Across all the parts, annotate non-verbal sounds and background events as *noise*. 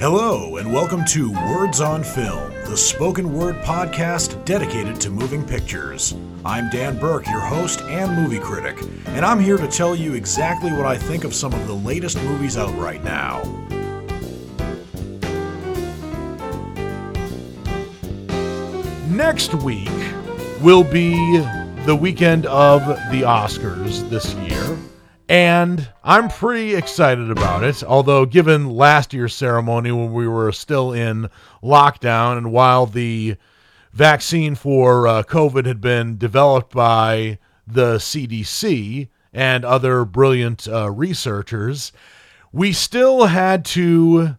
Hello, and welcome to Words on Film, the spoken word podcast dedicated to moving pictures. I'm Dan Burke, your host and movie critic, and I'm here to tell you exactly what I think of some of the latest movies out right now. Next week will be the weekend of the Oscars this year. And I'm pretty excited about it. Although, given last year's ceremony when we were still in lockdown, and while the vaccine for uh, COVID had been developed by the CDC and other brilliant uh, researchers, we still had to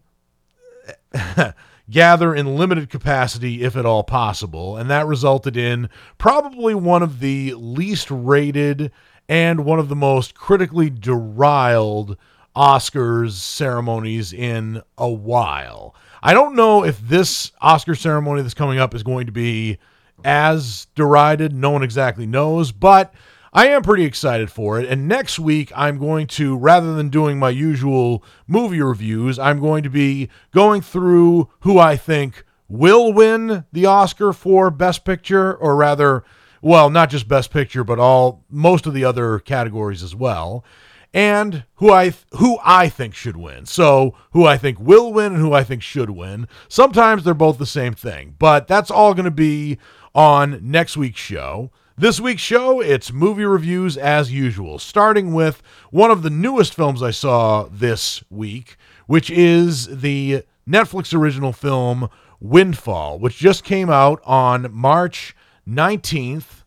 *laughs* gather in limited capacity, if at all possible. And that resulted in probably one of the least rated and one of the most critically deriled Oscars ceremonies in a while. I don't know if this Oscar ceremony that's coming up is going to be as derided. No one exactly knows, but I am pretty excited for it. And next week, I'm going to, rather than doing my usual movie reviews, I'm going to be going through who I think will win the Oscar for Best Picture, or rather, well, not just Best Picture, but all most of the other categories as well, and who I who I think should win. So who I think will win and who I think should win. Sometimes they're both the same thing, but that's all going to be on next week's show. This week's show, it's movie reviews as usual, starting with one of the newest films I saw this week, which is the Netflix original film Windfall, which just came out on March 19th,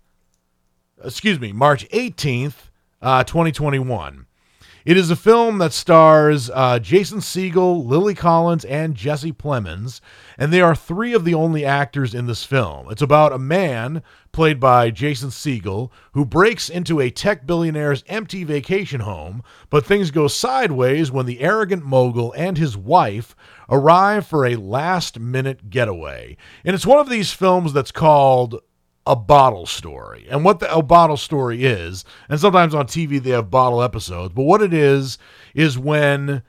excuse me, March 18th, uh, 2021. It is a film that stars uh, Jason Segel, Lily Collins, and Jesse Plemons, and they are three of the only actors in this film. It's about a man, played by Jason Segel, who breaks into a tech billionaire's empty vacation home, but things go sideways when the arrogant mogul and his wife arrive for a last minute getaway. And it's one of these films that's called a bottle story. And what the a bottle story is, and sometimes on TV they have bottle episodes, but what it is is when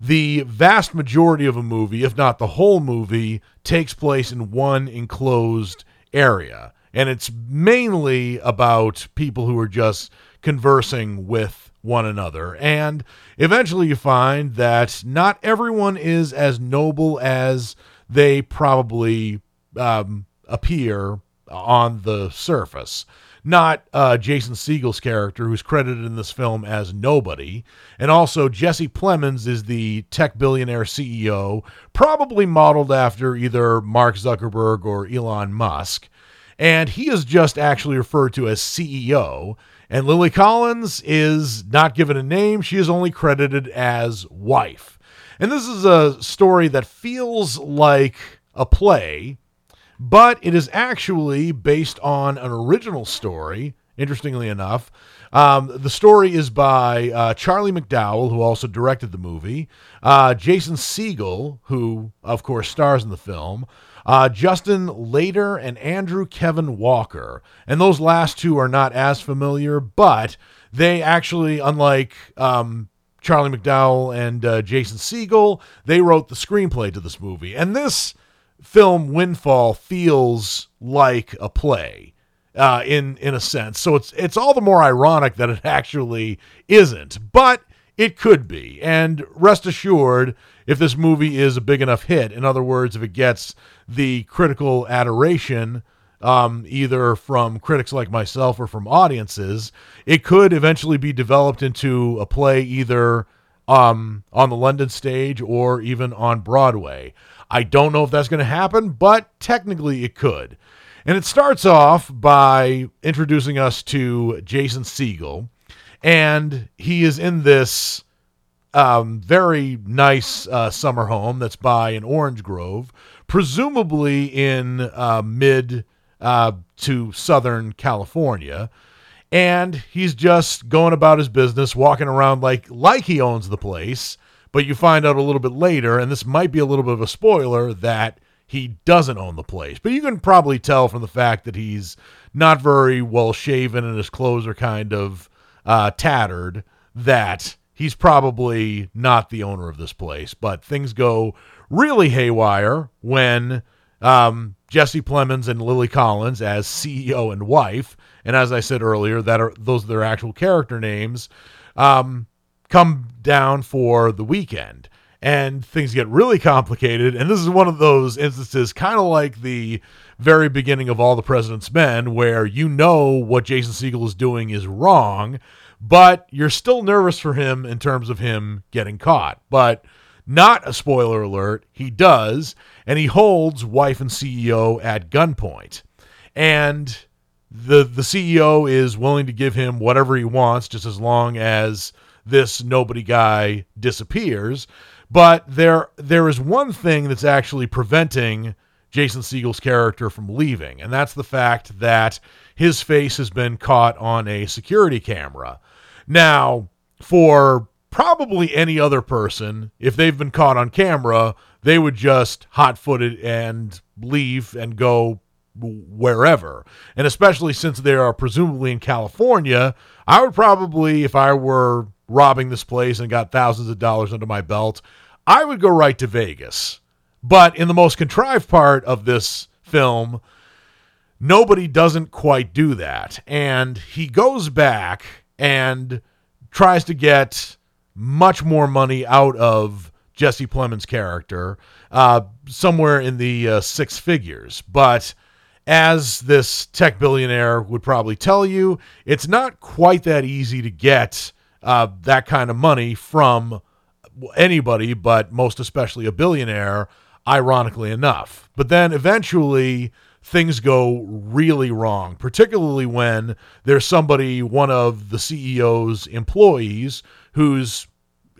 the vast majority of a movie, if not the whole movie, takes place in one enclosed area. And it's mainly about people who are just conversing with one another. And eventually you find that not everyone is as noble as they probably um, appear on the surface. Not uh, Jason Segel's character, who's credited in this film as nobody. And also, Jesse Plemons is the tech billionaire CEO, probably modeled after either Mark Zuckerberg or Elon Musk. And he is just actually referred to as CEO. And Lily Collins is not given a name, she is only credited as wife. And this is a story that feels like a play but it is actually based on an original story. Interestingly enough, um, the story is by uh, Charlie McDowell, who also directed the movie, uh, Jason Segel, who of course stars in the film, uh, Justin Lader, and Andrew Kevin Walker. And those last two are not as familiar, but they actually, unlike um, Charlie McDowell and uh, Jason Segel, they wrote the screenplay to this movie. And this film Windfall feels like a play uh, in in a sense. So it's it's all the more ironic that it *laughs* actually isn't, but it could be. And rest assured, if this movie is a big enough hit, in other words, if it gets the critical adoration. Um, either from critics like myself or from audiences, it could eventually be developed into a play either um, on the London stage or even on Broadway. I don't know if that's going to happen, but technically it could. And it starts off by introducing us to Jason Segel, and he is in this um, very nice uh, summer home that's by an orange grove, presumably in uh, mid uh, to southern California. And he's just going about his business, walking around like like he owns the place but you find out a little bit later, and this might be a little bit of a spoiler, that he doesn't own the place. But you can probably tell from the fact that he's not very well shaven and his clothes are kind of uh, tattered that he's probably not the owner of this place. But things go really haywire when um, Jesse Plemons and Lily Collins as CEO and wife, and as I said earlier, that are those are their actual character names, um, come down for the weekend. And things get really complicated. And this is one of those instances, kind of like the very beginning of All the President's Men, where you know what Jason Segel is doing is wrong, but you're still nervous for him in terms of him getting caught. But not a spoiler alert, he does, and he holds wife and CEO at gunpoint. And the the CEO is willing to give him whatever he wants just as long as this nobody guy disappears. But there there is one thing that's actually preventing Jason Segel's character from leaving, and that's the fact that his face has been caught on a security camera. Now, for probably any other person, if they've been caught on camera, they would just hot foot it and leave and go wherever. And especially since they are presumably in California, I would probably, if I were robbing this place and got thousands of dollars under my belt, I would go right to Vegas. But in the most contrived part of this film, nobody doesn't quite do that. And he goes back and tries to get much more money out of Jesse Plemons' character, uh, somewhere in the uh, six figures. But as this tech billionaire would probably tell you, it's not quite that easy to get uh, that kind of money from anybody, but most especially a billionaire, ironically enough. But then eventually things go really wrong, particularly when there's somebody, one of the CEO's employees, who's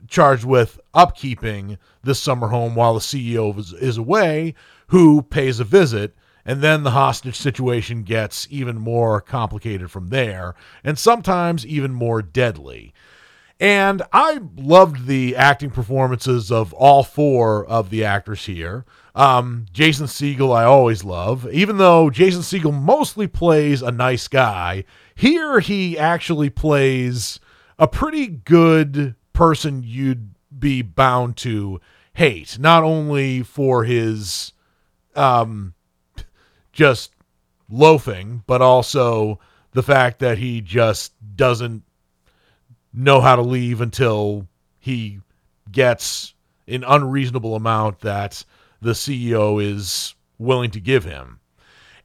charged with upkeeping this summer home while the CEO is, is away, who pays a visit. And then the hostage situation gets even more complicated from there, and sometimes even more deadly. And I loved the acting performances of all four of the actors here. Um, Jason Segel, I always love. Even though Jason Segel mostly plays a nice guy, here he actually plays a pretty good person you'd be bound to hate, not only for his um, just loafing, but also the fact that he just doesn't know how to leave until he gets an unreasonable amount that the CEO is willing to give him.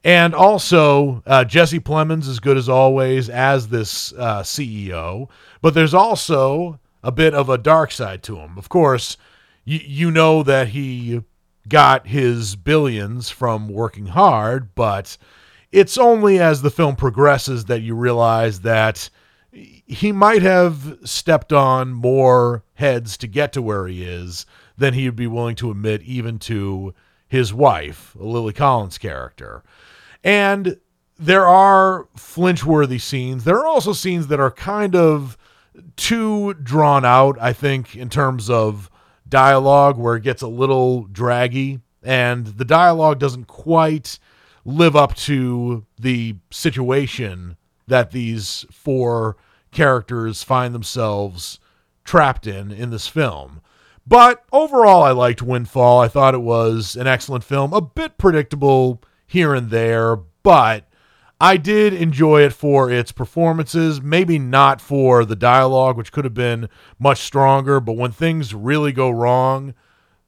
And also, uh, Jesse Plemons is good as always as this uh, CEO, but there's also a bit of a dark side to him. Of course, you you know that he got his billions from working hard, but it's only as the film progresses that you realize that he might have stepped on more heads to get to where he is than he would be willing to admit even to his wife, Lily Collins' character. And there are flinch-worthy scenes. There are also scenes that are kind of too drawn out, I think, in terms of dialogue, where it gets a little draggy, and the dialogue doesn't quite live up to the situation that these four characters find themselves trapped in in this film. But overall, I liked Windfall. I thought it was an excellent film, a bit predictable here and there, but I did enjoy it for its performances, maybe not for the dialogue, which could have been much stronger. But when things really go wrong,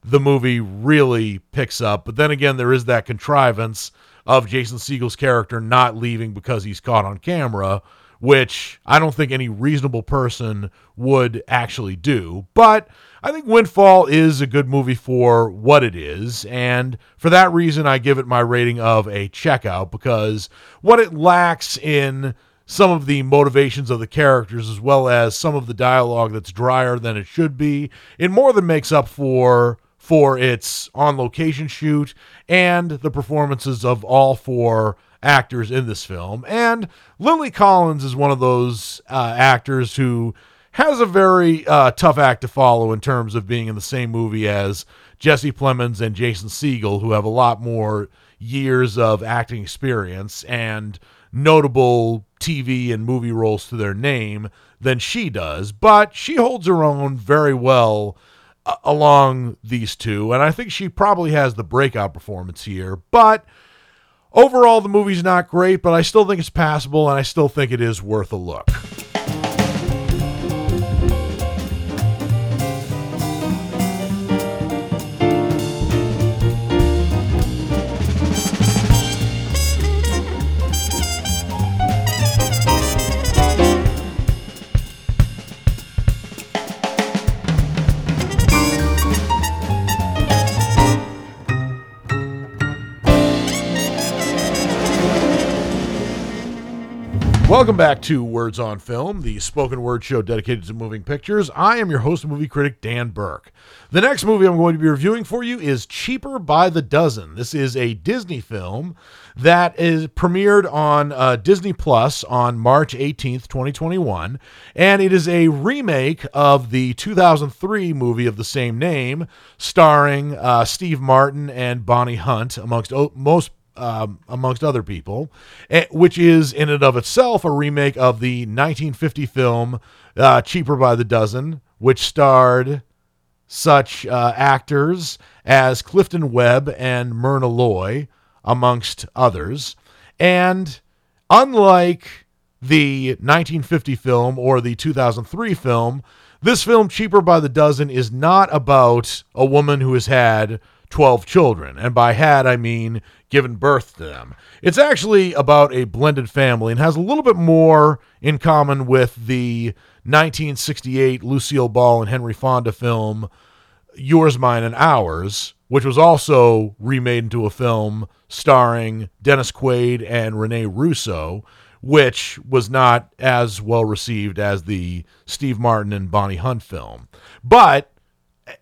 the movie really picks up. But then again, there is that contrivance of Jason Segel's character not leaving because he's caught on camera, which I don't think any reasonable person would actually do. But I think Windfall is a good movie for what it is. And for that reason, I give it my rating of a checkout because what it lacks in some of the motivations of the characters as well as some of the dialogue that's drier than it should be, it more than makes up for for its on location shoot and the performances of all four actors in this film. And Lily Collins is one of those uh, actors who has a very uh, tough act to follow in terms of being in the same movie as Jesse Plemons and Jason Segel, who have a lot more years of acting experience and notable TV and movie roles to their name than she does, but she holds her own very well uh, along these two, and I think she probably has the breakout performance here. But overall, the movie's not great, but I still think it's passable, and I still think it is worth a look. Welcome back to Words on Film, the spoken word show dedicated to moving pictures. I am your host movie critic, Dan Burke. The next movie I'm going to be reviewing for you is Cheaper by the Dozen. This is a Disney film that is premiered on uh, Disney Plus on March 18th, 2021, and it is a remake of the 2003 movie of the same name, starring uh, Steve Martin and Bonnie Hunt, amongst o- most um, amongst other people, eh, which is in and of itself a remake of the 1950 film uh, Cheaper by the Dozen, which starred such uh, actors as Clifton Webb and Myrna Loy, amongst others. And unlike the 1950 film or the 2003 film, this film, Cheaper by the Dozen, is not about a woman who has had 12 children. And by had, I mean given birth to them. It's actually about a blended family and has a little bit more in common with the 1968 Lucille Ball and Henry Fonda film Yours, Mine, and Ours, which was also remade into a film starring Dennis Quaid and Rene Russo, which was not as well received as the Steve Martin and Bonnie Hunt film. But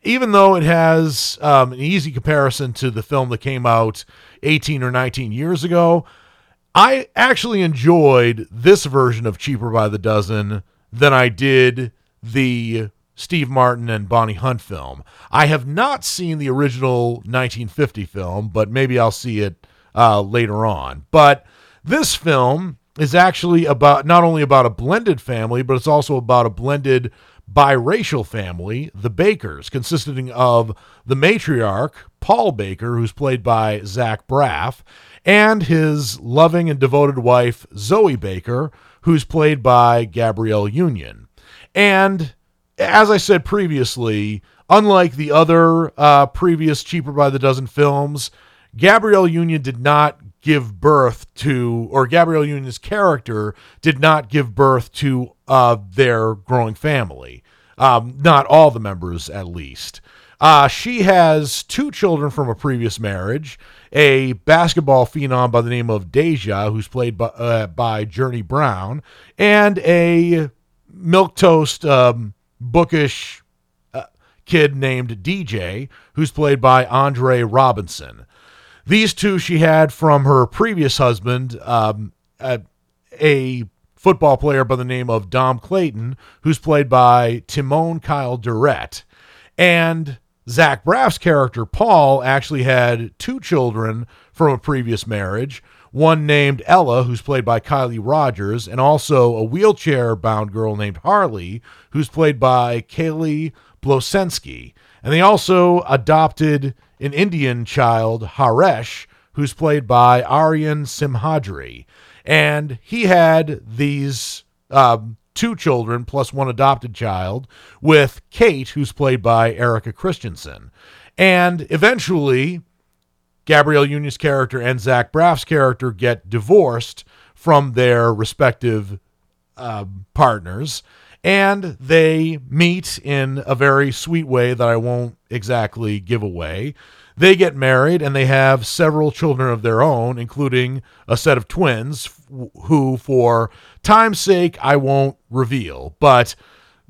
even though it has um, an easy comparison to the film that came out 18 or 19 years ago, I actually enjoyed this version of Cheaper by the Dozen than I did the Steve Martin and Bonnie Hunt film. I have not seen the original 1950 film, but maybe I'll see it uh, later on. But this film is actually about not only about a blended family, but it's also about a blended biracial family, the Bakers, consisting of the matriarch, Paul Baker, who's played by Zach Braff, and his loving and devoted wife, Zoe Baker, who's played by Gabrielle Union. And as I said previously, unlike the other uh, previous Cheaper by the Dozen films, Gabrielle Union did not give birth to, or Gabrielle Union's character did not give birth to uh, their growing family. Um, not all the members, at least. Uh, she has two children from a previous marriage a basketball phenom by the name of Deja, who's played by, uh, by Journee Brown, and a milquetoast, um, bookish uh, kid named DJ, who's played by Andre Robinson. These two she had from her previous husband, um, a, a football player by the name of Dom Clayton, who's played by Timon Kyle Durrett. And Zach Braff's character, Paul, actually had two children from a previous marriage one named Ella, who's played by Kylie Rogers, and also a wheelchair bound girl named Harley, who's played by Caylee Blosenski. And they also adopted an Indian child, Haresh, who's played by Aryan Simhadri. And he had these um, two children plus one adopted child with Kate, who's played by Erika Christensen. And eventually, Gabrielle Union's character and Zach Braff's character get divorced from their respective uh, partners, and they meet in a very sweet way that I won't exactly give away. They get married and they have several children of their own, including a set of twins who, for time's sake, I won't reveal. But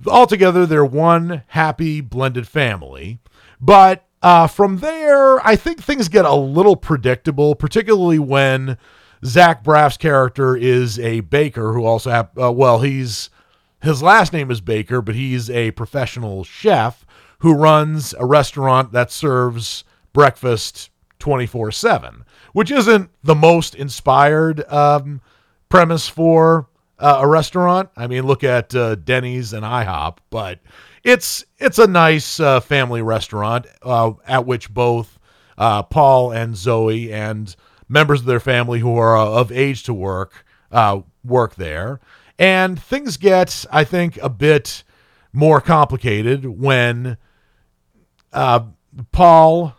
altogether, they're one happy blended family. But uh, from there, I think things get a little predictable, particularly when Zach Braff's character is a baker who also, have, uh, well, he's his last name is Baker, but he's a professional chef who runs a restaurant that serves breakfast 24 7, which isn't the most inspired um, premise for uh, a restaurant. I mean, look at uh, Denny's and IHOP, but it's it's a nice uh, family restaurant uh, at which both uh, Paul and Zoe and members of their family who are uh, of age to work work there. And things get, I think, a bit more complicated when Paul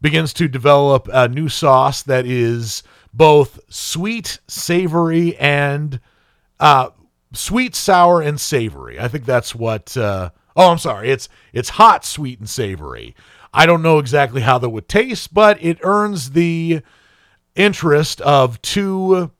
begins to develop a new sauce that is both sweet, savory, and uh, sweet, sour, and savory. I think that's what. Uh, oh, I'm sorry. It's it's hot, sweet, and savory. I don't know exactly how that would taste, but it earns the interest of two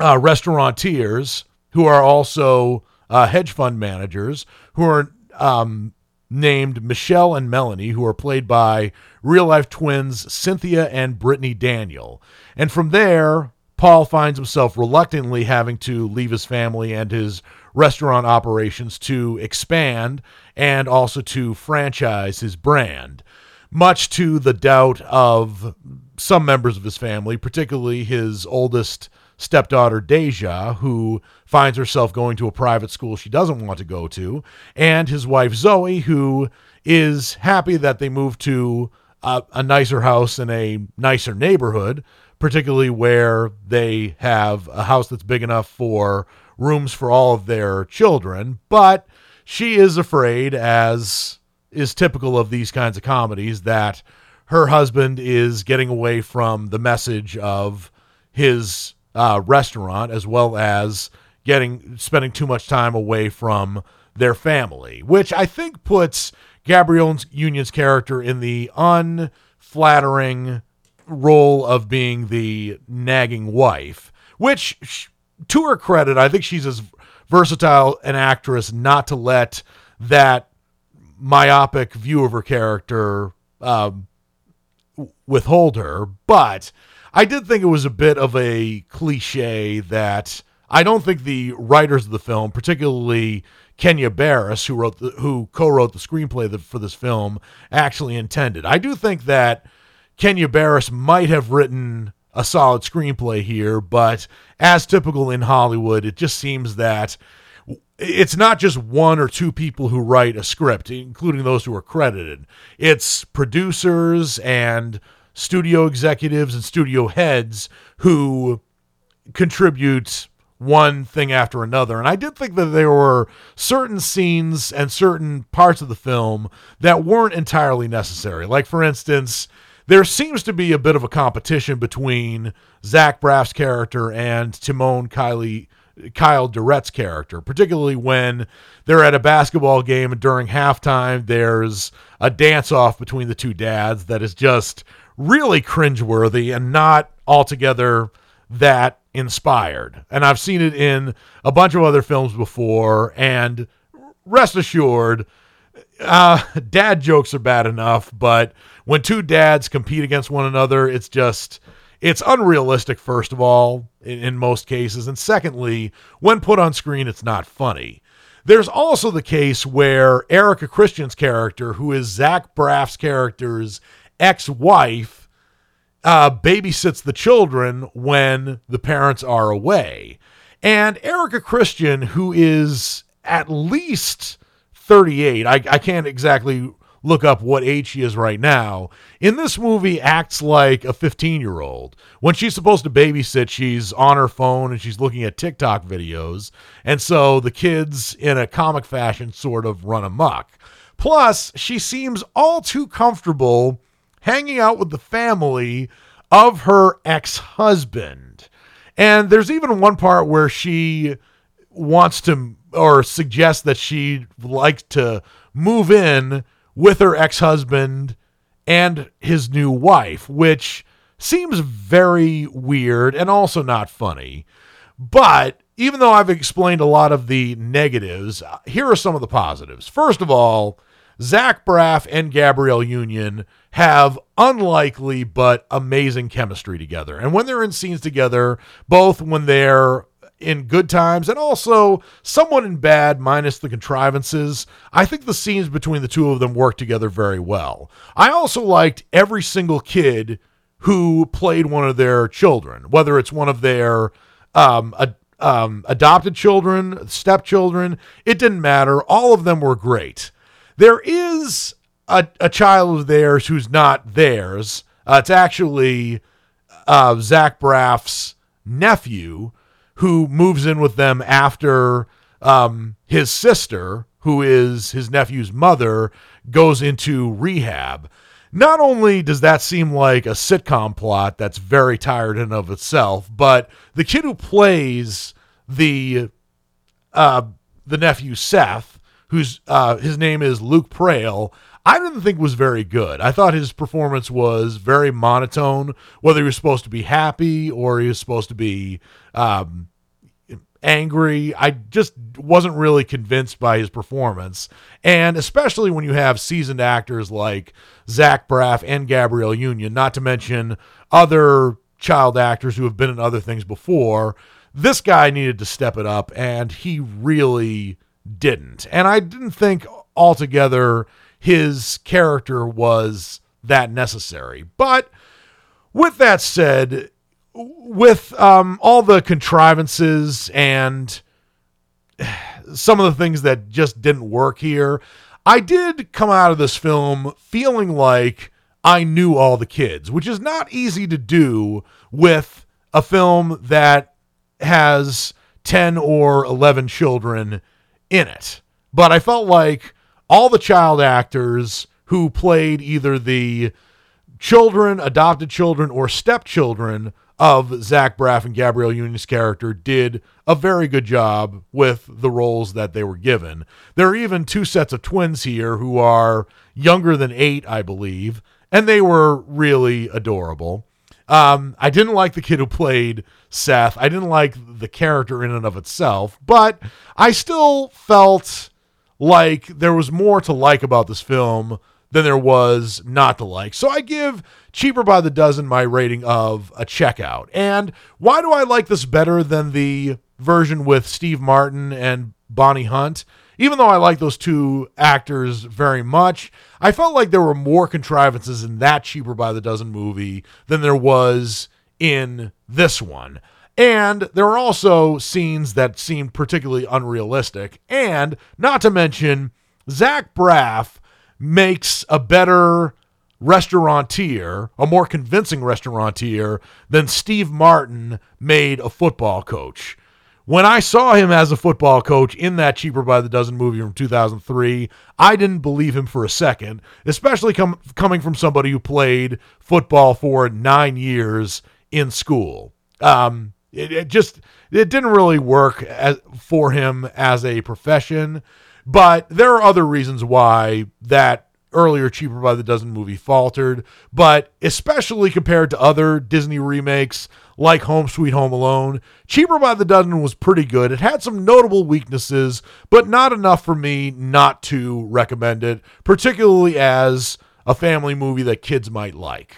uh, restaurateurs who are also uh, hedge fund managers who are um, named Michelle and Melanie, who are played by real life twins Cynthia and Brittany Daniel. And from there, Paul finds himself reluctantly having to leave his family and his restaurant operations to expand and also to franchise his brand, much to the doubt of some members of his family, particularly his oldest stepdaughter Deja, who finds herself going to a private school she doesn't want to go to, and his wife Zoe, who is happy that they moved to a, a nicer house in a nicer neighborhood, particularly where they have a house that's big enough for rooms for all of their children. But she is afraid, as is typical of these kinds of comedies, that her husband is getting away from the message of his uh, restaurant as well as getting spending too much time away from their family, which I think puts Gabrielle Union's character in the unflattering role of being the nagging wife, which to her credit, I think she's as versatile an actress not to let that myopic view of her character um, withhold her. But I did think it was a bit of a cliche that I don't think the writers of the film, particularly Kenya Barris, who wrote the, who co-wrote the screenplay for this film, actually intended. I do think that Kenya Barris might have written a solid screenplay here, but as typical in Hollywood, it just seems that it's not just one or two people who write a script, including those who are credited. It's producers and studio executives and studio heads who contribute one thing after another. And I did think that there were certain scenes and certain parts of the film that weren't entirely necessary. Like, for instance, there seems to be a bit of a competition between Zach Braff's character and Timon Kylie. Kyle Durrett's character, particularly when they're at a basketball game and during halftime there's a dance off between the two dads that is just really cringeworthy and not altogether that inspired. And I've seen it in a bunch of other films before, and rest assured, uh, dad jokes are bad enough, but when two dads compete against one another, it's just it's unrealistic first of all in, in, most cases and secondly when put on screen it's not funny there's also the case where Erica christian's character who is zach braff's character's ex-wife uh, babysits the children when the parents are away. And Erica Christian, who is at least 38, I, I can't exactly look up what age she is right now, in this movie acts like a 15 year old. When she's supposed to babysit, she's on her phone and she's looking at TikTok videos. And so the kids, in a comic fashion, sort of run amok. Plus, she seems all too comfortable hanging out with the family of her ex husband. And there's even one part where she wants to or suggests that she'd like to move in with her ex husband and his new wife, which seems very weird and also not funny. But even though I've explained a lot of the negatives, here are some of the positives. First of all, Zach Braff and Gabrielle Union have unlikely but amazing chemistry together. And when they're in scenes together, both when they're in good times and also somewhat in bad, minus the contrivances, I think the scenes between the two of them work together very well. I also liked every single kid who played one of their children, whether it's one of their um, um, adopted children, stepchildren. It didn't matter. All of them were great. There is a, a child of theirs who's not theirs. Uh, it's actually uh, Zach Braff's nephew who moves in with them after um, his sister, who is his nephew's mother, goes into rehab. Not only does that seem like a sitcom plot that's very tired in of itself, but the kid who plays the uh, the nephew Seth, whose uh, his name is Luke Prael, I didn't think was very good. I thought his performance was very monotone, whether he was supposed to be happy or he was supposed to be um, angry. I just wasn't really convinced by his performance. And especially when you have seasoned actors like Zach Braff and Gabrielle Union, not to mention other child actors who have been in other things before, this guy needed to step it up, and he really didn't. And I didn't think altogether his character was that necessary. But with that said, with um, all the contrivances and some of the things that just didn't work here, I did come out of this film feeling like I knew all the kids, which is not easy to do with a film that has 10 or 11 children in it. But I felt like all the child actors who played either the children, adopted children, or stepchildren of Zach Braff and Gabrielle Union's character did a very good job with the roles that they were given. There are even two sets of twins here who are younger than eight, I believe, and they were really adorable. Um, I didn't like the kid who played Seth. I didn't like the character in and of itself, but I still felt like there was more to like about this film than there was not to like. So I give Cheaper by the Dozen my rating of a checkout. And why do I like this better than the version with Steve Martin and Bonnie Hunt? Even though I like those two actors very much, I felt like there were more contrivances in that Cheaper by the Dozen movie than there was in this one. And there were also scenes that seemed particularly unrealistic. And not to mention, Zach Braff makes a better restaurateur, a more convincing restaurateur than Steve Martin made a football coach. When I saw him as a football coach in that Cheaper by the Dozen movie from 2003, I didn't believe him for a second, especially com- coming from somebody who played football for nine years in school. Um, it, it just it didn't really work as, for him as a profession. But there are other reasons why that earlier Cheaper by the Dozen movie faltered. But especially compared to other Disney remakes like Home Sweet Home Alone, Cheaper by the Dozen was pretty good. It had some notable weaknesses, but not enough for me not to recommend it, particularly as a family movie that kids might like.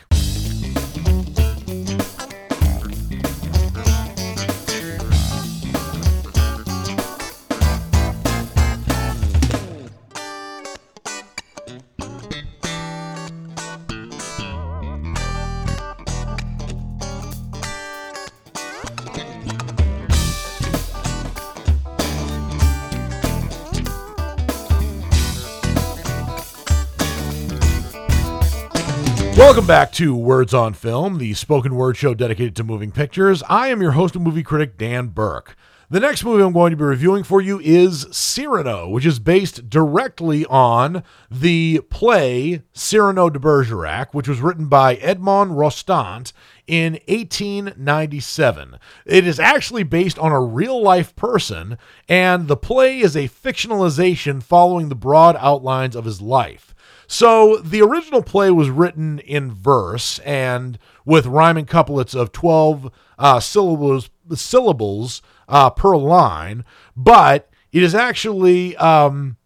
Welcome back to Words on Film, the spoken word show dedicated to moving pictures. I am your host and movie critic, Dan Burke. The next movie I'm going to be reviewing for you is Cyrano, which is based directly on the play Cyrano de Bergerac, which was written by Edmond Rostand in 1897. It is actually based on a real life person, and the play is a fictionalization following the broad outlines of his life. So the original play was written in verse and with rhyming couplets of 12 uh, syllables syllables uh, per line, but it is actually um,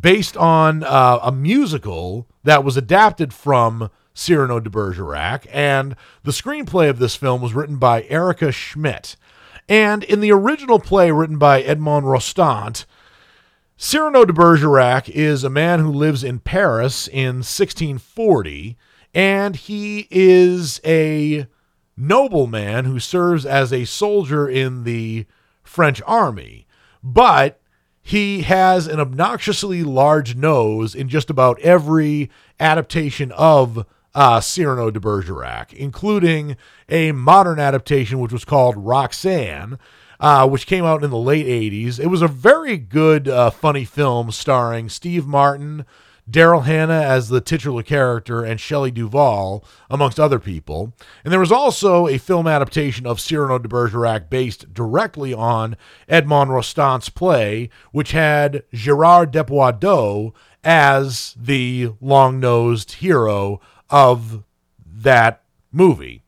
based on uh, a musical that was adapted from Cyrano de Bergerac, and the screenplay of this film was written by Erica Schmidt. And in the original play written by Edmond Rostand, Cyrano de Bergerac is a man who lives in Paris in 1640, and he is a nobleman who serves as a soldier in the French army. But he has an obnoxiously large nose in just about every adaptation of uh, Cyrano de Bergerac, including a modern adaptation which was called Roxanne, uh, which came out in the late 80s. It was a very good, uh, funny film starring Steve Martin, Daryl Hannah as the titular character, and Shelley Duvall, amongst other people. And there was also a film adaptation of Cyrano de Bergerac based directly on Edmond Rostand's play, which had Gerard Depardieu as the long nosed hero of that movie.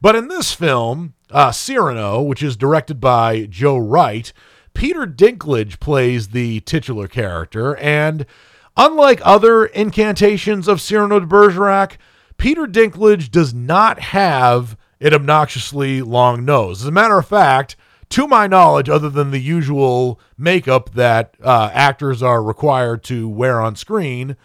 But in this film, uh, Cyrano, which is directed by Joe Wright, Peter Dinklage plays the titular character, and Unlike other incantations of Cyrano de Bergerac, Peter Dinklage does not have an obnoxiously long nose. As a matter of fact, to my knowledge, other than the usual makeup that uh, actors are required to wear on screen,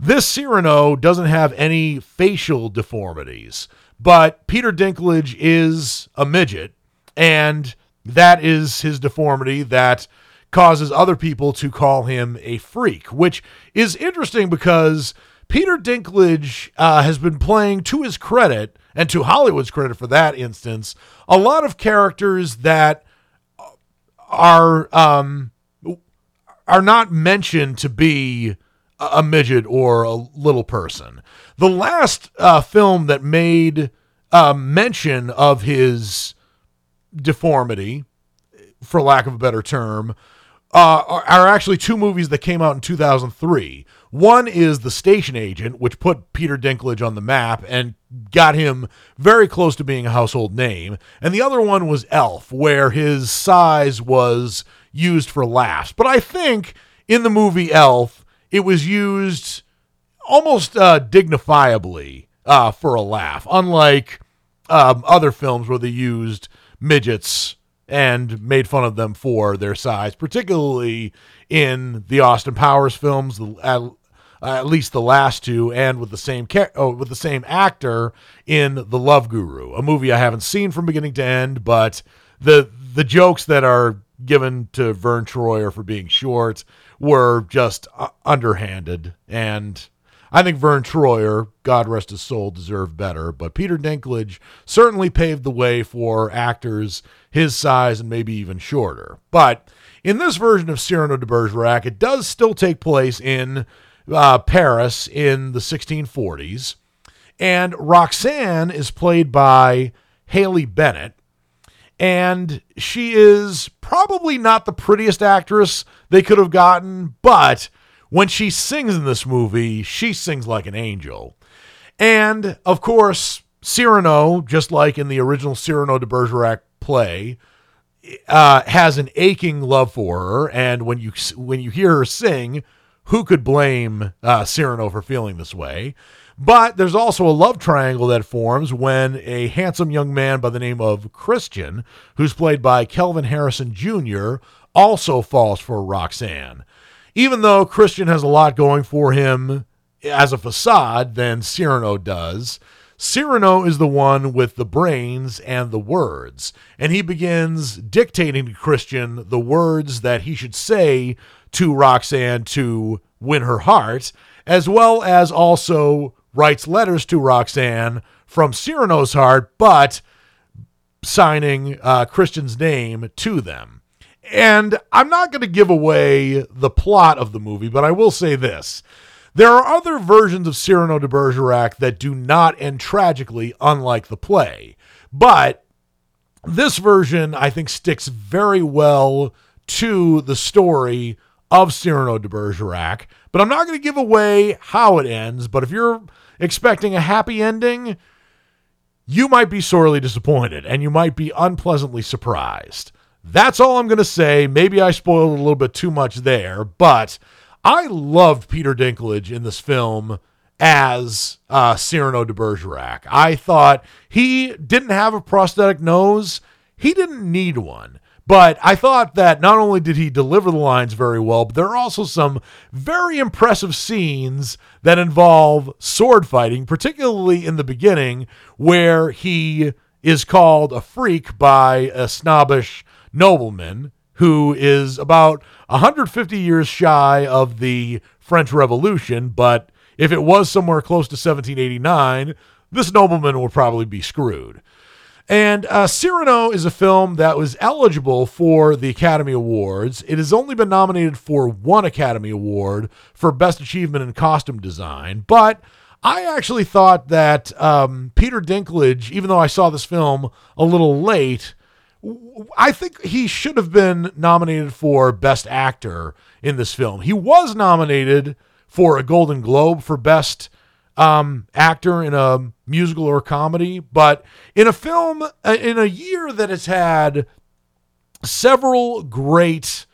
this Cyrano doesn't have any facial deformities. But Peter Dinklage is a midget, and that is his deformity that causes other people to call him a freak, which is interesting because Peter Dinklage uh, has been playing, to his credit, and to Hollywood's credit for that instance, a lot of characters that are um, are not mentioned to be a midget or a little person. The last uh, film that made uh, mention of his deformity, for lack of a better term, uh, are actually two movies that came out in 2003. One is The Station Agent, which put Peter Dinklage on the map and got him very close to being a household name. And the other one was Elf, where his size was used for laughs. But I think in the movie Elf, it was used almost uh, dignifiably uh, for a laugh, unlike um, other films where they used midgets and made fun of them for their size, particularly in the Austin Powers films, at, at least the last two, and with the same oh, with the same actor in The Love Guru, a movie I haven't seen from beginning to end, but the the jokes that are given to Verne Troyer for being short were just uh, underhanded and I think Verne Troyer, God rest his soul, deserved better, but Peter Dinklage certainly paved the way for actors his size and maybe even shorter. But in this version of Cyrano de Bergerac, it does still take place in uh, Paris in the 1640s, and Roxanne is played by Haley Bennett, and she is probably not the prettiest actress they could have gotten, but when she sings in this movie, she sings like an angel. And of course, Cyrano, just like in the original Cyrano de Bergerac play, uh, has an aching love for her. And when you when you hear her sing, who could blame uh, Cyrano for feeling this way? But there's also a love triangle that forms when a handsome young man by the name of Christian, who's played by Kelvin Harrison Jr., also falls for Roxanne even though Christian has a lot going for him as a facade than Cyrano does, Cyrano is the one with the brains and the words, and he begins dictating to Christian the words that he should say to Roxanne to win her heart, as well as also writes letters to Roxanne from Cyrano's heart, but signing uh, Christian's name to them. And I'm not going to give away the plot of the movie, but I will say this. There are other versions of Cyrano de Bergerac that do not end tragically, unlike the play. But this version, I think, sticks very well to the story of Cyrano de Bergerac. But I'm not going to give away how it ends. But if you're expecting a happy ending, you might be sorely disappointed and you might be unpleasantly surprised. That's all I'm going to say. Maybe I spoiled a little bit too much there, but I loved Peter Dinklage in this film as uh, Cyrano de Bergerac. I thought he didn't have a prosthetic nose, he didn't need one. But I thought that not only did he deliver the lines very well, but there are also some very impressive scenes that involve sword fighting, particularly in the beginning, where he is called a freak by a snobbish nobleman who is about 150 years shy of the French Revolution, but if it was somewhere close to 1789, this nobleman would probably be screwed. And uh, Cyrano is a film that was eligible for the Academy Awards. It has only been nominated for one Academy Award for Best Achievement in Costume Design, but I actually thought that um, Peter Dinklage, even though I saw this film a little late, I think he should have been nominated for Best Actor in this film. He was nominated for a Golden Globe for Best um, Actor in a musical or comedy, but in a film, uh, in a year that has had several great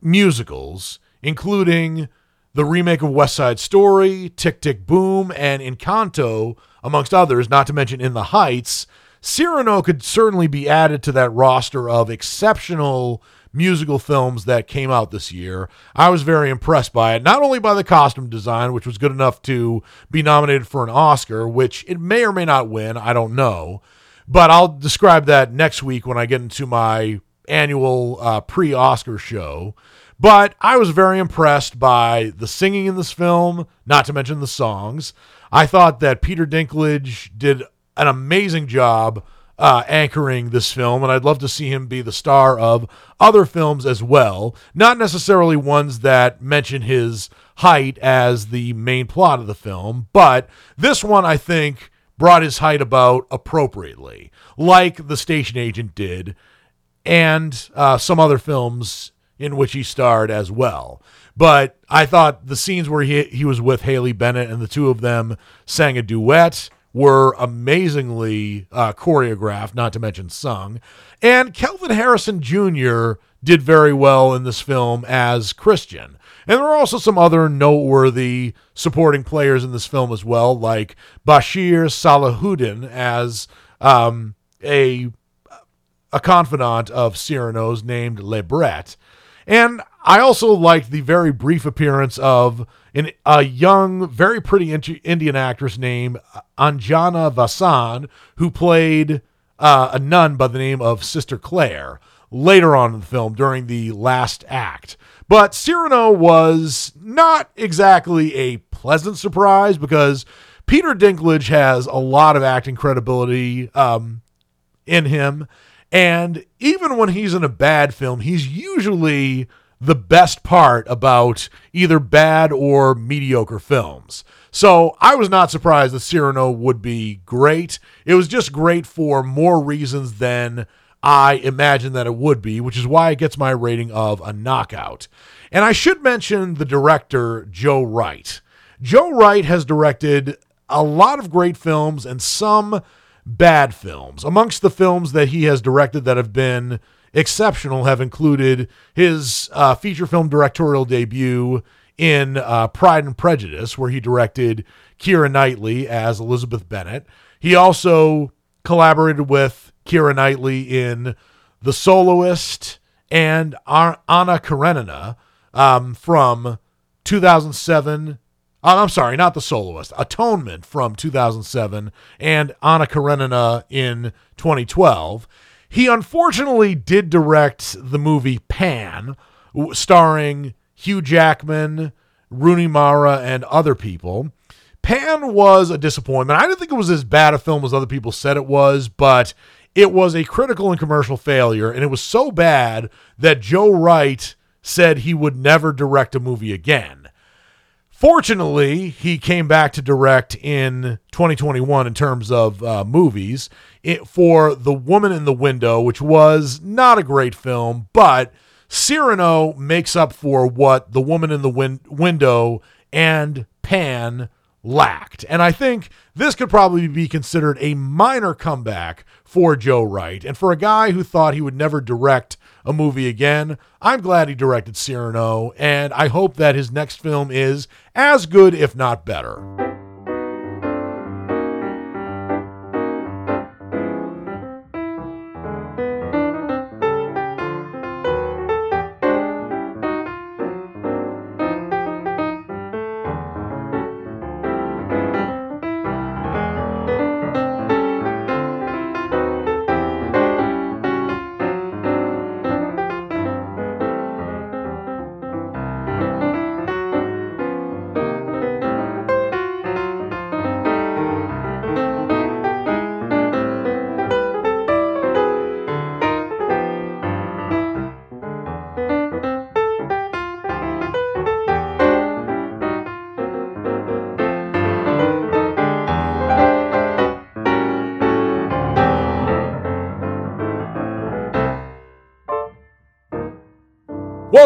musicals, including the remake of West Side Story, Tick Tick Boom, and Encanto, amongst others, not to mention In the Heights, Cyrano could certainly be added to that roster of exceptional musical films that came out this year. I was very impressed by it, not only by the costume design, which was good enough to be nominated for an Oscar, which it may or may not win, I don't know. But I'll describe that next week when I get into my annual uh, pre Oscar show. But I was very impressed by the singing in this film, not to mention the songs. I thought that Peter Dinklage did an amazing job uh, anchoring this film, and I'd love to see him be the star of other films as well. Not necessarily ones that mention his height as the main plot of the film, but this one I think brought his height about appropriately, like The Station Agent did, and uh, some other films in which he starred as well. But I thought the scenes where he, he was with Haley Bennett and the two of them sang a duet were amazingly uh, choreographed, not to mention sung. And Kelvin Harrison Jr. did very well in this film as Christian. And there are also some other noteworthy supporting players in this film as well, like Bashir Salahuddin as um, a a confidant of Cyrano's named Lebret. And I also liked the very brief appearance of an, a young, very pretty Indian actress named Anjana Vasan, who played uh, a nun by the name of Sister Claire later on in the film during the last act. But Cyrano was not exactly a pleasant surprise because Peter Dinklage has a lot of acting credibility um, in him. And even when he's in a bad film, he's usually the best part about either bad or mediocre films. So I was not surprised that Cyrano would be great. It was just great for more reasons than I imagined that it would be, which is why it gets my rating of a knockout. And I should mention the director, Joe Wright. Joe Wright has directed a lot of great films and some bad films. Amongst the films that he has directed that have been exceptional have included his uh, feature film directorial debut in uh, Pride and Prejudice, where he directed Keira Knightley as Elizabeth Bennet. He also collaborated with Keira Knightley in The Soloist and Anna Karenina um, from 2007. Uh, I'm sorry, not The Soloist, Atonement from 2007 and Anna Karenina in 2012. He unfortunately did direct the movie Pan, starring Hugh Jackman, Rooney Mara, and other people. Pan was a disappointment. I didn't think it was as bad a film as other people said it was, but it was a critical and commercial failure, and it was so bad that Joe Wright said he would never direct a movie again. Fortunately, he came back to direct in 2021 in terms of uh, movies. It, for The Woman in the Window, which was not a great film, but Cyrano makes up for what The Woman in the win- Window and Pan lacked. And I think this could probably be considered a minor comeback for Joe Wright. And for a guy who thought he would never direct a movie again, I'm glad he directed Cyrano, and I hope that his next film is as good, if not better.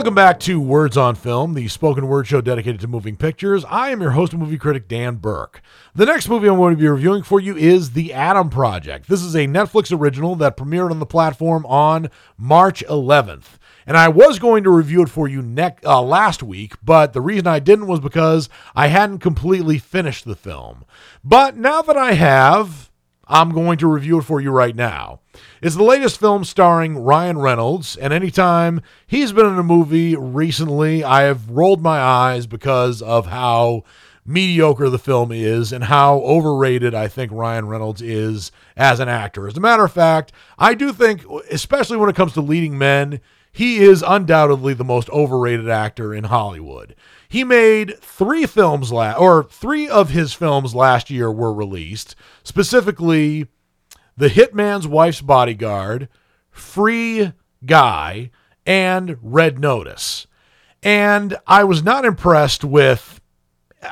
Welcome back to Words on Film, the spoken word show dedicated to moving pictures. I am your host and movie critic, Dan Burke. The next movie I'm going to be reviewing for you is The Adam Project. This is a Netflix original that premiered on the platform on March 11th. And I was going to review it for you ne- uh, last week, but the reason I didn't was because I hadn't completely finished the film. But now that I have, I'm going to review it for you right now. It's the latest film starring Ryan Reynolds, and anytime he's been in a movie recently, I have rolled my eyes because of how mediocre the film is and how overrated I think Ryan Reynolds is as an actor. As a matter of fact, I do think, especially when it comes to leading men, he is undoubtedly the most overrated actor in Hollywood. He made three films last, or three of his films last year were released, specifically the Hitman's Wife's Bodyguard, Free Guy, and Red Notice. And I was not impressed with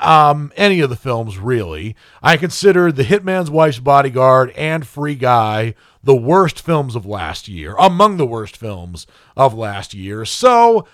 um, any of the films, really. I consider The Hitman's Wife's Bodyguard and Free Guy the worst films of last year, among the worst films of last year. So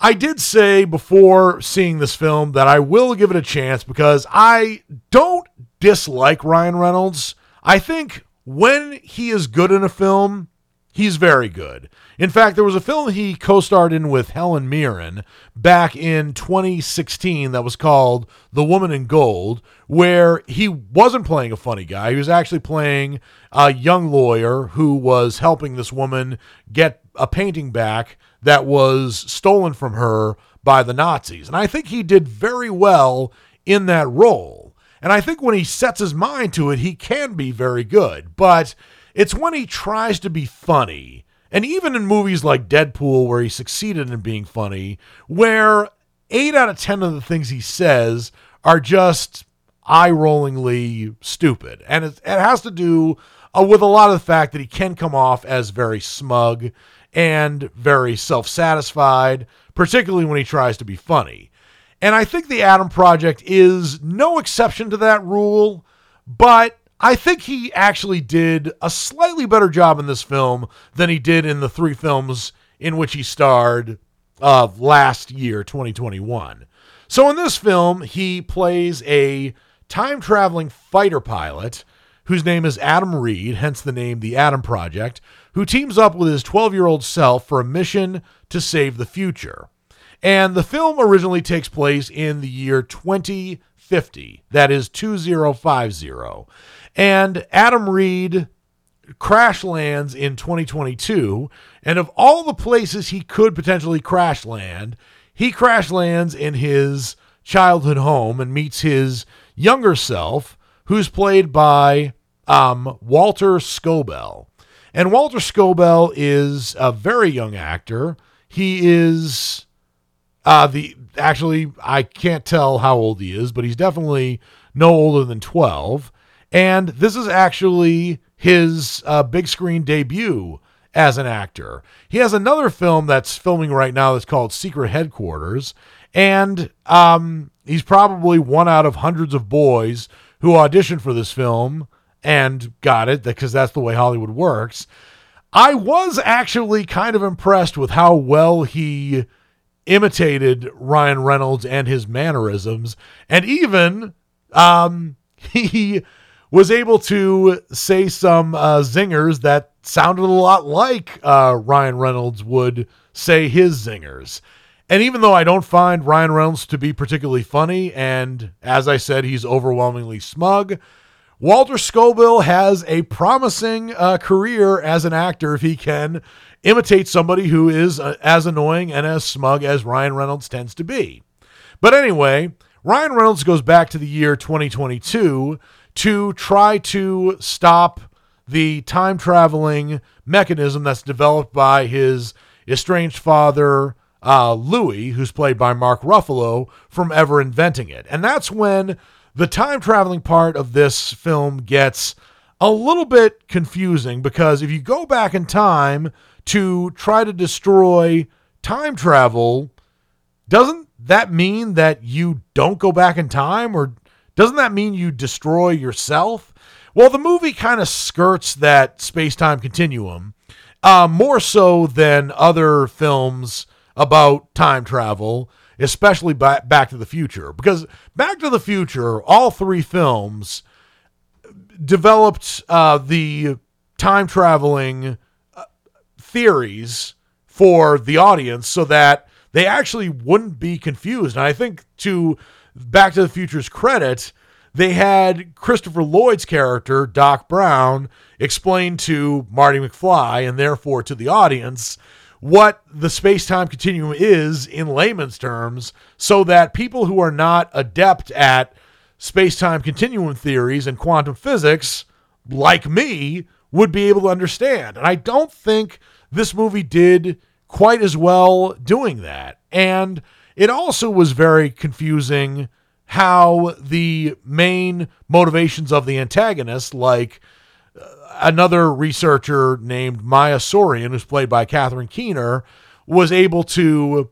I did say before seeing this film that I will give it a chance because I don't dislike Ryan Reynolds. I think when he is good in a film, he's very good. In fact, there was a film he co starred in with Helen Mirren back in 2016 that was called The Woman in Gold, where he wasn't playing a funny guy. He was actually playing a young lawyer who was helping this woman get a painting back that was stolen from her by the Nazis. And I think he did very well in that role. And I think when he sets his mind to it, he can be very good. But it's when he tries to be funny, and even in movies like Deadpool, where he succeeded in being funny, where eight out of 10 of the things he says are just eye rollingly stupid. And it, it, has to do uh, with a lot of the fact that he can come off as very smug and very self satisfied, particularly when he tries to be funny. And I think the Adam Project is no exception to that rule, but I think he actually did a slightly better job in this film than he did in the three films in which he starred uh, last year, 2021. So in this film, he plays a time traveling fighter pilot whose name is Adam Reed, hence the name The Adam Project, who teams up with his 12 year old self for a mission to save the future. And the film originally takes place in the year 2050. That is 2050. And Adam Reed crash lands in 2022. And of all the places he could potentially crash land, he crash lands in his childhood home and meets his younger self, who's played by um, Walter Scobell. And Walter Scobell is a very young actor. He is uh, the actually, I can't tell how old he is, but he's definitely no older than 12. And this is actually his uh, big screen debut as an actor. He has another film that's filming right now that's called Secret Headquarters. And um, he's probably one out of hundreds of boys who auditioned for this film and got it because that's the way Hollywood works. I was actually kind of impressed with how well he imitated Ryan Reynolds and his mannerisms, and even um, *laughs* he was able to say some uh, zingers that sounded a lot like uh, Ryan Reynolds would say his zingers. And even though I don't find Ryan Reynolds to be particularly funny, and as I said, he's overwhelmingly smug, Walter Scobell has a promising uh, career as an actor if he can imitate somebody who is uh, as annoying and as smug as Ryan Reynolds tends to be. But anyway, Ryan Reynolds goes back to the year 2022 to try to stop the time traveling mechanism that's developed by his estranged father, uh, Louis, who's played by Mark Ruffalo, from ever inventing it. And that's when the time traveling part of this film gets a little bit confusing because if you go back in time to try to destroy time travel, doesn't that mean that you don't go back in time or doesn't that mean you destroy yourself? Well, the movie kind of skirts that space time continuum uh, more so than other films about time travel, especially Back to the Future. Because Back to the Future, all three films developed uh, the time traveling uh, theories for the audience so that they actually wouldn't be confused. And I think to Back to the Future's credit, they had Christopher Lloyd's character, Doc Brown, explain to Marty McFly and therefore to the audience what the space time continuum is in layman's terms so that people who are not adept at space time continuum theories and quantum physics, like me, would be able to understand. And I don't think this movie did quite as well doing that. And it also was very confusing how the main motivations of the antagonist, like another researcher named Maya Sorian, who's played by Catherine Keener, was able to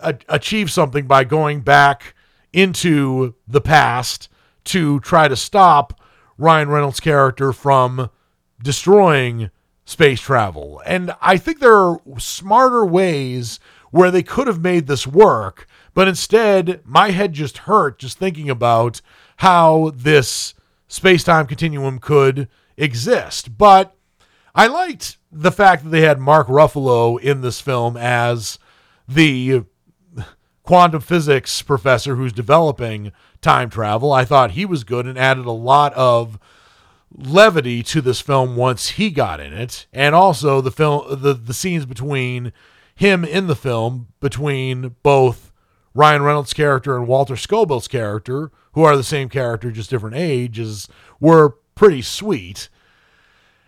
uh, achieve something by going back into the past to try to stop Ryan Reynolds' character from destroying space travel. And I think there are smarter ways where they could have made this work, but instead, my head just hurt just thinking about how this space time continuum could exist. But I liked the fact that they had Mark Ruffalo in this film as the quantum physics professor who's developing time travel. I thought he was good and added a lot of levity to this film once he got in it, and also the film the the scenes between him in the film between both Ryan Reynolds' character and Walter Scobell's character, who are the same character just different ages, were pretty sweet.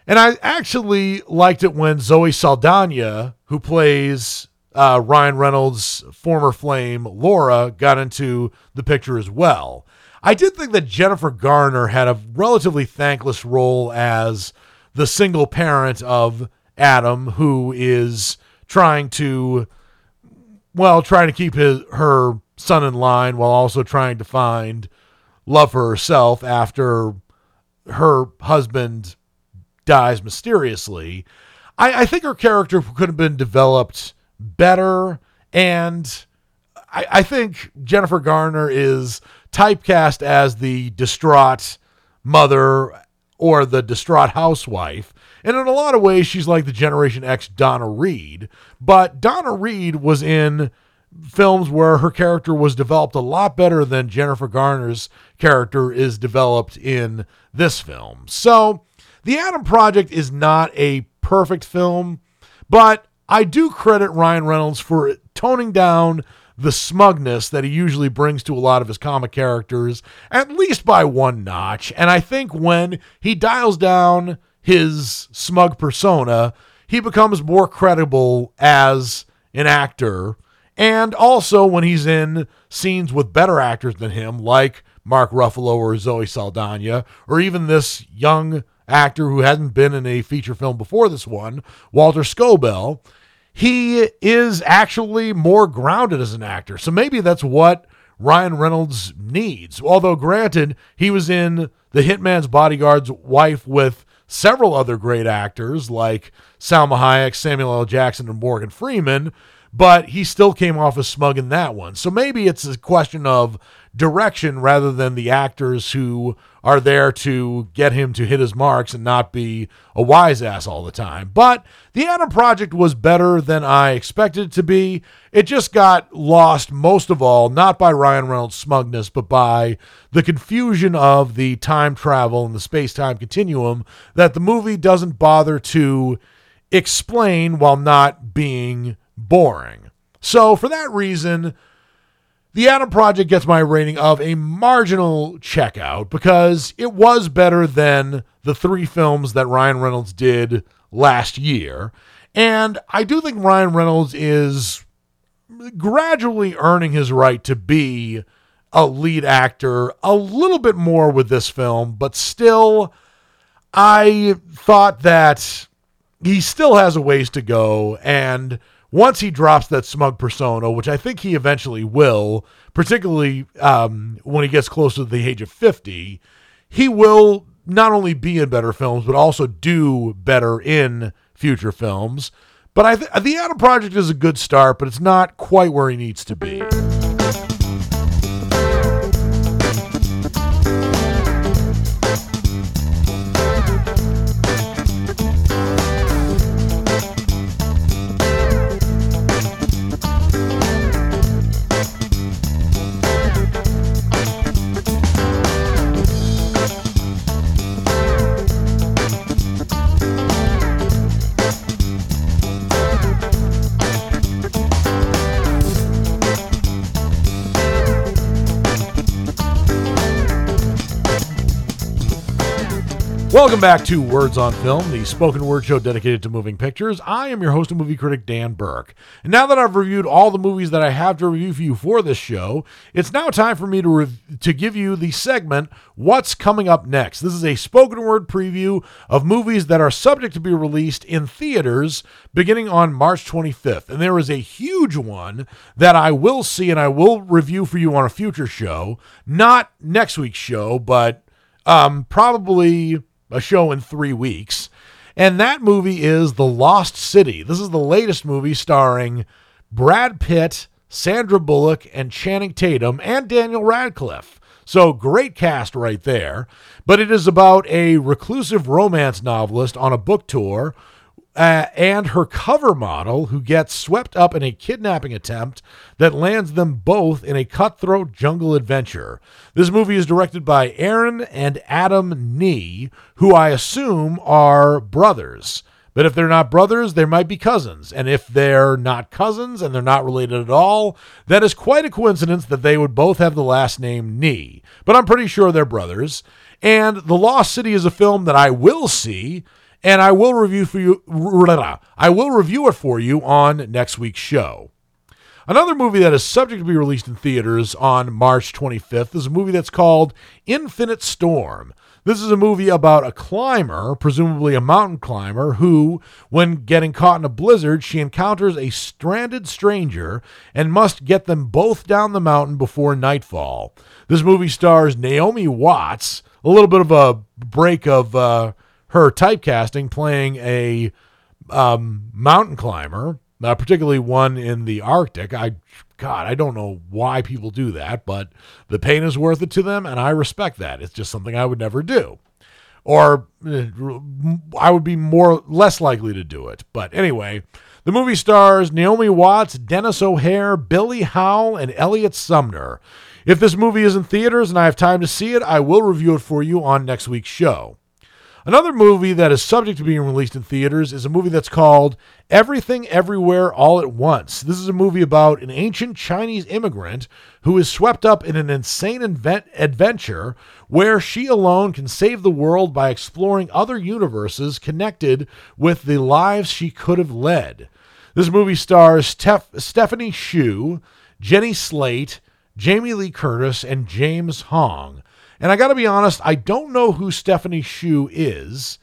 And I actually liked it when Zoe Saldana, who plays uh, Ryan Reynolds' former flame Laura, got into the picture as well. I did think that Jennifer Garner had a relatively thankless role as the single parent of Adam, who is trying to, well, trying to keep his her son in line while also trying to find love for herself after her husband dies mysteriously. I, I think her character could have been developed better, and I, I think Jennifer Garner is typecast as the distraught mother or the distraught housewife. And in a lot of ways, she's like the Generation X Donna Reed. But Donna Reed was in films where her character was developed a lot better than Jennifer Garner's character is developed in this film. So, The Adam Project is not a perfect film, but I do credit Ryan Reynolds for toning down the smugness that he usually brings to a lot of his comic characters, at least by one notch. And I think when he dials down his smug persona, he becomes more credible as an actor. And also when he's in scenes with better actors than him, like Mark Ruffalo or Zoe Saldana, or even this young actor who hadn't been in a feature film before this one, Walter Scobell, he is actually more grounded as an actor. So maybe that's what Ryan Reynolds needs. Although, granted, he was in The Hitman's Bodyguard's wife with several other great actors like Salma Hayek, Samuel L. Jackson, and Morgan Freeman, but he still came off as smug in that one. So maybe it's a question of direction rather than the actors who are there to get him to hit his marks and not be a wise ass all the time. But the Adam Project was better than I expected it to be. It just got lost most of all, not by Ryan Reynolds' smugness, but by the confusion of the time travel and the space time continuum that the movie doesn't bother to explain while not being boring. So, for that reason, the Adam Project gets my rating of a marginal checkout because it was better than the three films that Ryan Reynolds did last year. And I do think Ryan Reynolds is gradually earning his right to be a lead actor a little bit more with this film, but still, I thought that he still has a ways to go. And once he drops that smug persona, which I think he eventually will, particularly um, when he gets close to the age of 50, he will not only be in better films, but also do better in future films. But I th- the Adam Project is a good start, but it's not quite where he needs to be. Welcome back to Words on Film, the spoken word show dedicated to moving pictures. I am your host and movie critic, Dan Burke. And now that I've reviewed all the movies that I have to review for you for this show, it's now time for me to, to give you the segment, What's Coming Up Next. This is a spoken word preview of movies that are subject to be released in theaters beginning on March 25th. And there is a huge one that I will see and I will review for you on a future show. Not next week's show, but um, probably a show in three weeks. And that movie is The Lost City. This is the latest movie starring Brad Pitt, Sandra Bullock, and Channing Tatum, and Daniel Radcliffe. So great cast right there. But it is about a reclusive romance novelist on a book tour uh, and her cover model who gets swept up in a kidnapping attempt that lands them both in a cutthroat jungle adventure. This movie is directed by Aaron and Adam Nee, who I assume are brothers. But if they're not brothers, they might be cousins. And if they're not cousins and they're not related at all, that is quite a coincidence that they would both have the last name Nee. But I'm pretty sure they're brothers. And The Lost City is a film that I will see and I will review for you. I will review it for you on next week's show. Another movie that is subject to be released in theaters on March 25th is a movie that's called Infinite Storm. This is a movie about a climber, presumably a mountain climber, who, when getting caught in a blizzard, she encounters a stranded stranger and must get them both down the mountain before nightfall. This movie stars Naomi Watts, a little bit of a break of uh, her typecasting playing a um, mountain climber, uh, particularly one in the Arctic. I, God, I don't know why people do that, but the pain is worth it to them, and I respect that. It's just something I would never do, or uh, I would be more less likely to do it. But anyway. The movie stars Naomi Watts, Denis O'Hare, Billy Howle, and Eliot Sumner. If this movie is in theaters and I have time to see it, I will review it for you on next week's show. Another movie that is subject to being released in theaters is a movie that's called Everything Everywhere All at Once. This is a movie about an ancient Chinese immigrant who is swept up in an insane invent- adventure where she alone can save the world by exploring other universes connected with the lives she could have led. This movie stars Steph- Stephanie Hsu, Jenny Slate, Jamie Lee Curtis, and James Hong. And I got to be honest, I don't know who Stephanie Hsu is,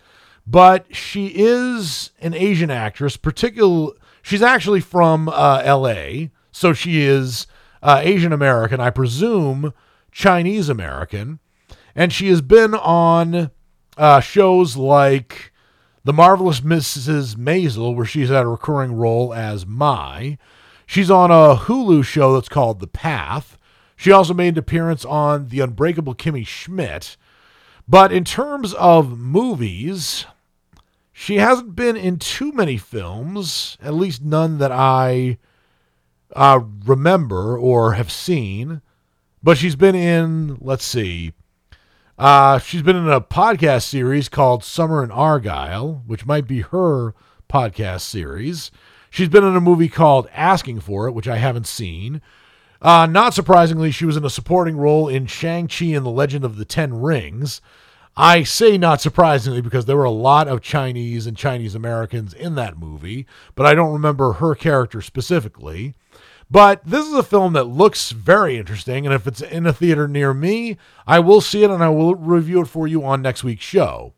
but she is an Asian actress. Particularly, she's actually from uh, L.A., so she is uh, Asian American, I presume Chinese American, and she has been on uh, shows like The Marvelous Mrs. Maisel, where she's had a recurring role as Mei. She's on a Hulu show that's called The Path. She also made an appearance on The Unbreakable Kimmy Schmidt. But in terms of movies, she hasn't been in too many films, at least none that I uh, remember or have seen. But she's been in, let's see, uh, she's been in a podcast series called Summer in Argyle, which might be her podcast series. She's been in a movie called Asking for It, which I haven't seen. Uh, not surprisingly, she was in a supporting role in Shang-Chi and the Legend of the Ten Rings. I say not surprisingly because there were a lot of Chinese and Chinese Americans in that movie, but I don't remember her character specifically. But this is a film that looks very interesting, and if it's in a theater near me, I will see it and I will review it for you on next week's show.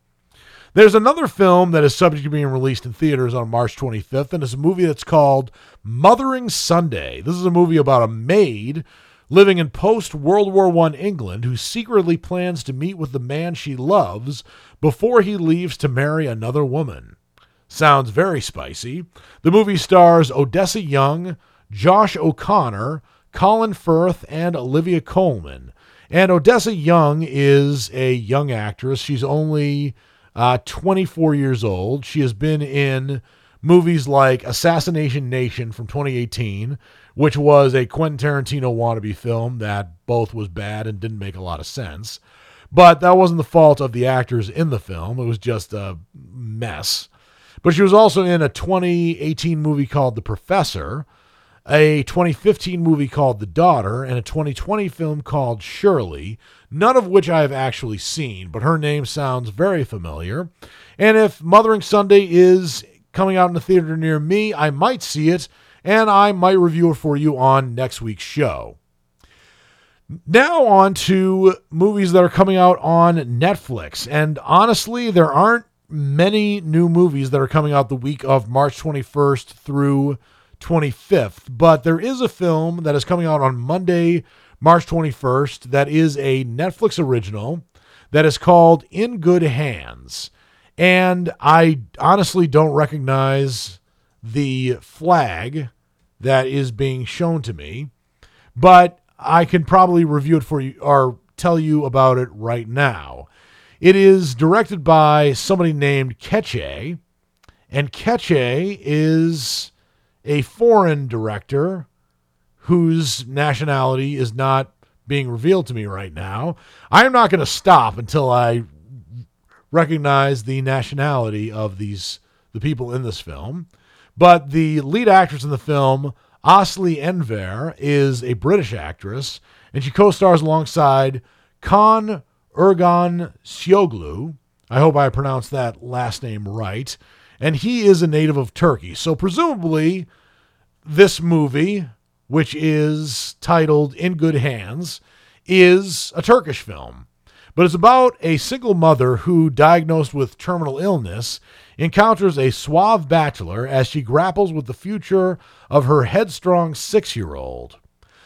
There's another film that is subject to being released in theaters on March 25th, and it's a movie that's called Mothering Sunday. This is a movie about a maid living in post World War I England who secretly plans to meet with the man she loves before he leaves to marry another woman. sounds very spicy. The movie stars Odessa Young, Josh O'Connor, Colin Firth, and Olivia Colman. And Odessa Young is a young actress. She's only uh, 24 years old. She has been in movies like Assassination Nation from 2018, which was a Quentin Tarantino wannabe film that both was bad and didn't make a lot of sense. But that wasn't the fault of the actors in the film, it was just a mess. But she was also in a 2018 movie called The Professor, a 2015 movie called The Daughter, and a 2020 film called Shirley, none of which I have actually seen, but her name sounds very familiar. And if Mothering Sunday is coming out in a theater near me, I might see it, and I might review it for you on next week's show. Now, on to movies that are coming out on Netflix. And honestly, there aren't many new movies that are coming out the week of March 21st through 25th, but there is a film that is coming out on Monday, March 21st, that is a Netflix original that is called In Good Hands. And I honestly don't recognize the flag that is being shown to me, but I can probably review it for you or tell you about it right now. It is directed by somebody named Ketche, and Ketche is a foreign director whose nationality is not being revealed to me right now. I am not going to stop until I recognize the nationality of these the people in this film. But the lead actress in the film, Asli Enver, is a British actress, and she co-stars alongside Kaan Ergan Sioglu. I hope I pronounced that last name right. And he is a native of Turkey. So presumably, this movie, which is titled In Good Hands, is a Turkish film. But it's about a single mother who, diagnosed with terminal illness, encounters a suave bachelor as she grapples with the future of her headstrong six year old.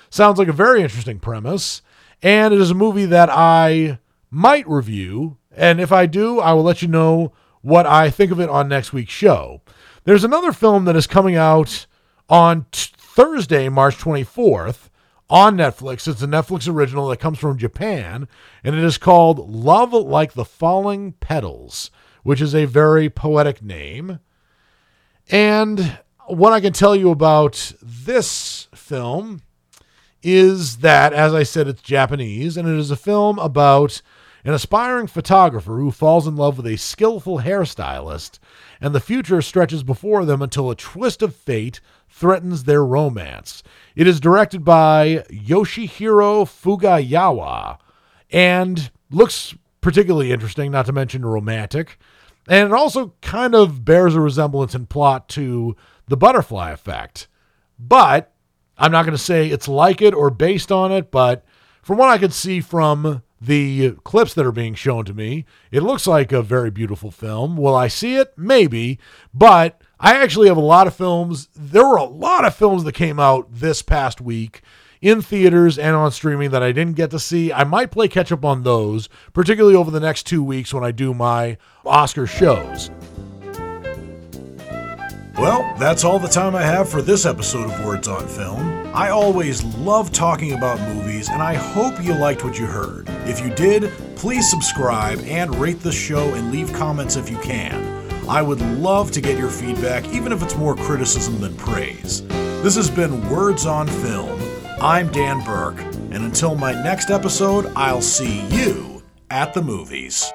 Sounds like a very interesting premise, and it is a movie that I might review. And if I do, I will let you know what I think of it on next week's show. There's another film that is coming out on t- Thursday, March 24th, on Netflix. It's a Netflix original that comes from Japan, and it is called Love Like the Falling Petals, which is a very poetic name. And what I can tell you about this film is that, as I said, it's Japanese, and it is a film about an aspiring photographer who falls in love with a skillful hairstylist, and the future stretches before them until a twist of fate threatens their romance. It is directed by Yoshihiro Fukagawa and looks particularly interesting, not to mention romantic. And it also kind of bears a resemblance in plot to The Butterfly Effect. But I'm not going to say it's like it or based on it, but from what I could see from the clips that are being shown to me, it looks like a very beautiful film. Will I see it? Maybe. But I actually have a lot of films. There were a lot of films that came out this past week in theaters and on streaming that I didn't get to see. I might play catch up on those, particularly over the next two weeks when I do my Oscar shows. Well, that's all the time I have for this episode of Words on Film. I always love talking about movies, and I hope you liked what you heard. If you did, please subscribe and rate the show and leave comments if you can. I would love to get your feedback, even if it's more criticism than praise. This has been Words on Film. I'm Dan Burke, and until my next episode, I'll see you at the movies.